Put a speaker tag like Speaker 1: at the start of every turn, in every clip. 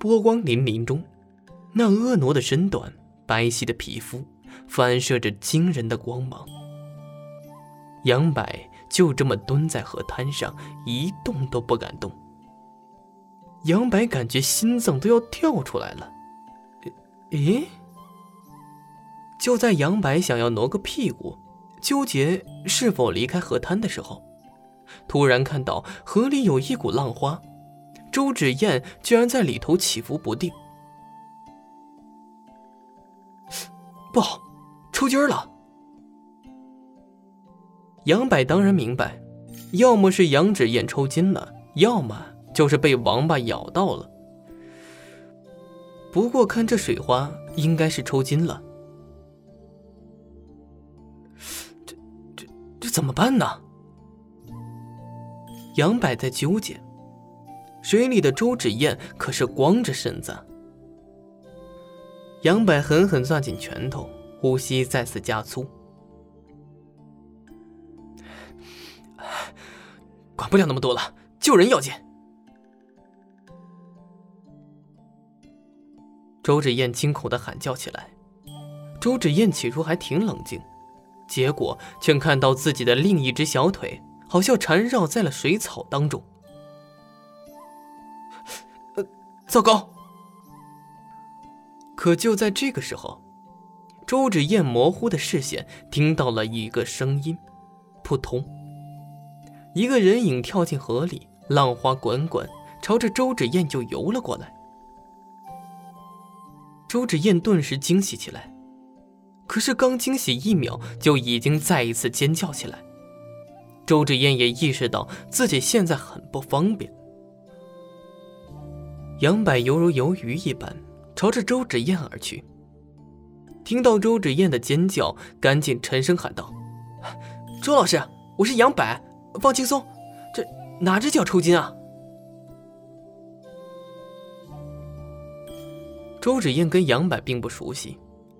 Speaker 1: 波光粼粼中，那婀娜的身段、白皙的皮肤，反射着惊人的光芒。杨柏就这么蹲在河滩上，一动都不敢动。杨柏感觉心脏都要跳出来了。咦？就在杨柏想要挪个屁股，纠结是否离开河滩的时候，突然看到河里有一股浪花，周芷燕居然在里头起伏不定。不好，抽筋了！杨柏当然明白，要么是杨芷燕抽筋了，要么就是被王八咬到了。不过看这水花，应该是抽筋了。这、这、这怎么办呢？杨柏在纠结。水里的周芷燕可是光着身子。杨柏狠狠攥紧拳头，呼吸再次加粗。管不了那么多了，救人要紧。周芷燕惊恐的喊叫起来。周芷燕起初还挺冷静，结果却看到自己的另一只小腿好像缠绕在了水草当中。呃，糟糕！可就在这个时候，周芷燕模糊的视线听到了一个声音：“扑通！”一个人影跳进河里，浪花滚滚，朝着周芷燕就游了过来。周芷燕顿时惊喜起来，可是刚惊喜一秒，就已经再一次尖叫起来。周芷燕也意识到自己现在很不方便。杨柏犹如游鱼一般。朝着周芷燕而去。听到周芷燕的尖叫，赶紧沉声喊道：“周老师，我是杨柏，放轻松，这哪只脚抽筋啊？”周芷燕跟杨柏并不熟悉，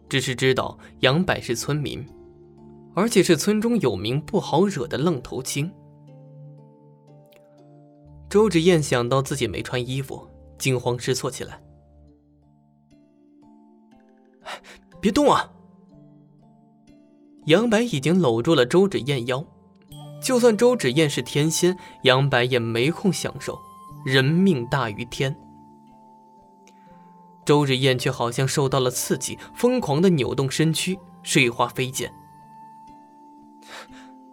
Speaker 1: 只是知道杨柏是村民，而且是村中有名不好惹的愣头青。周芷燕想到自己没穿衣服，惊慌失措起来。别动啊！杨白已经搂住了周芷燕腰，就算周芷燕是天仙，杨白也没空享受。人命大于天。周芷燕却好像受到了刺激，疯狂的扭动身躯，水花飞溅。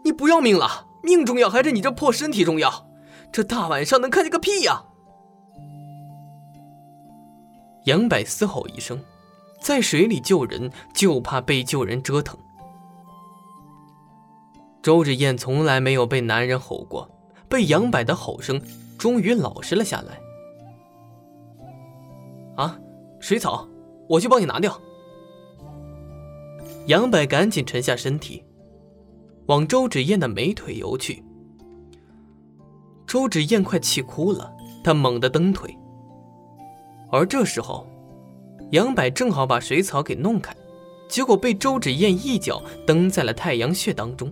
Speaker 1: 你不要命了？命重要还是你这破身体重要？这大晚上能看见个屁呀！杨柏嘶吼一声。在水里救人，就怕被救人折腾。周芷燕从来没有被男人吼过，被杨柏的吼声终于老实了下来。啊，水草，我去帮你拿掉。杨柏赶紧沉下身体，往周芷燕的美腿游去。周芷燕快气哭了，她猛地蹬腿，而这时候。杨柏正好把水草给弄开，结果被周芷燕一脚蹬在了太阳穴当中，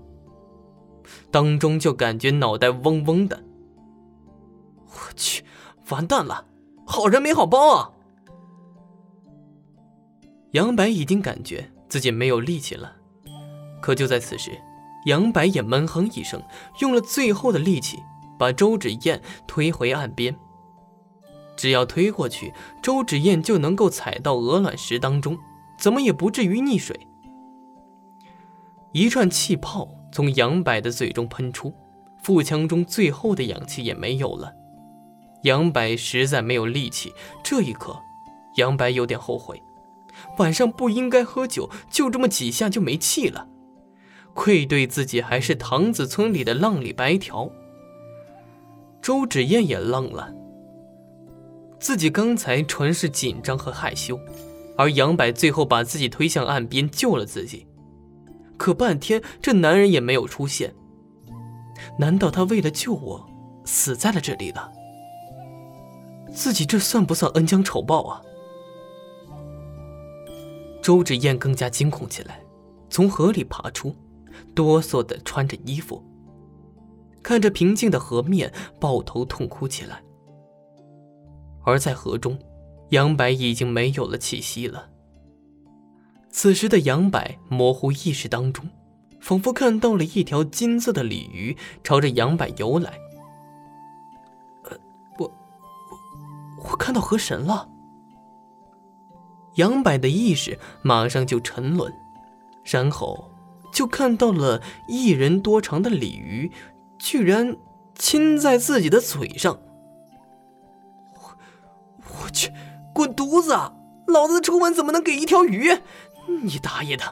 Speaker 1: 当中就感觉脑袋嗡嗡的。我去，完蛋了，好人没好报啊！杨柏已经感觉自己没有力气了，可就在此时，杨柏也闷哼一声，用了最后的力气把周芷燕推回岸边。只要推过去，周芷燕就能够踩到鹅卵石当中，怎么也不至于溺水。一串气泡从杨柏的嘴中喷出，腹腔中最后的氧气也没有了。杨柏实在没有力气。这一刻，杨柏有点后悔，晚上不应该喝酒，就这么几下就没气了，愧对自己还是塘子村里的浪里白条。周芷燕也愣了。自己刚才纯是紧张和害羞，而杨柏最后把自己推向岸边救了自己，可半天这男人也没有出现。难道他为了救我，死在了这里了？自己这算不算恩将仇报啊？周芷燕更加惊恐起来，从河里爬出，哆嗦的穿着衣服，看着平静的河面，抱头痛哭起来。而在河中，杨白已经没有了气息了。此时的杨白模糊意识当中，仿佛看到了一条金色的鲤鱼朝着杨白游来。呃，我我看到河神了。杨柏的意识马上就沉沦，然后就看到了一人多长的鲤鱼，居然亲在自己的嘴上。滚犊子！老子出门怎么能给一条鱼？你大爷的！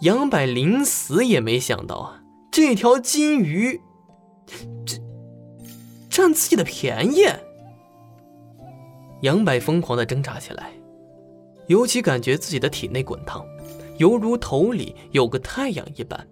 Speaker 1: 杨柏临死也没想到啊，这条金鱼，这占自己的便宜。杨柏疯狂的挣扎起来，尤其感觉自己的体内滚烫，犹如头里有个太阳一般。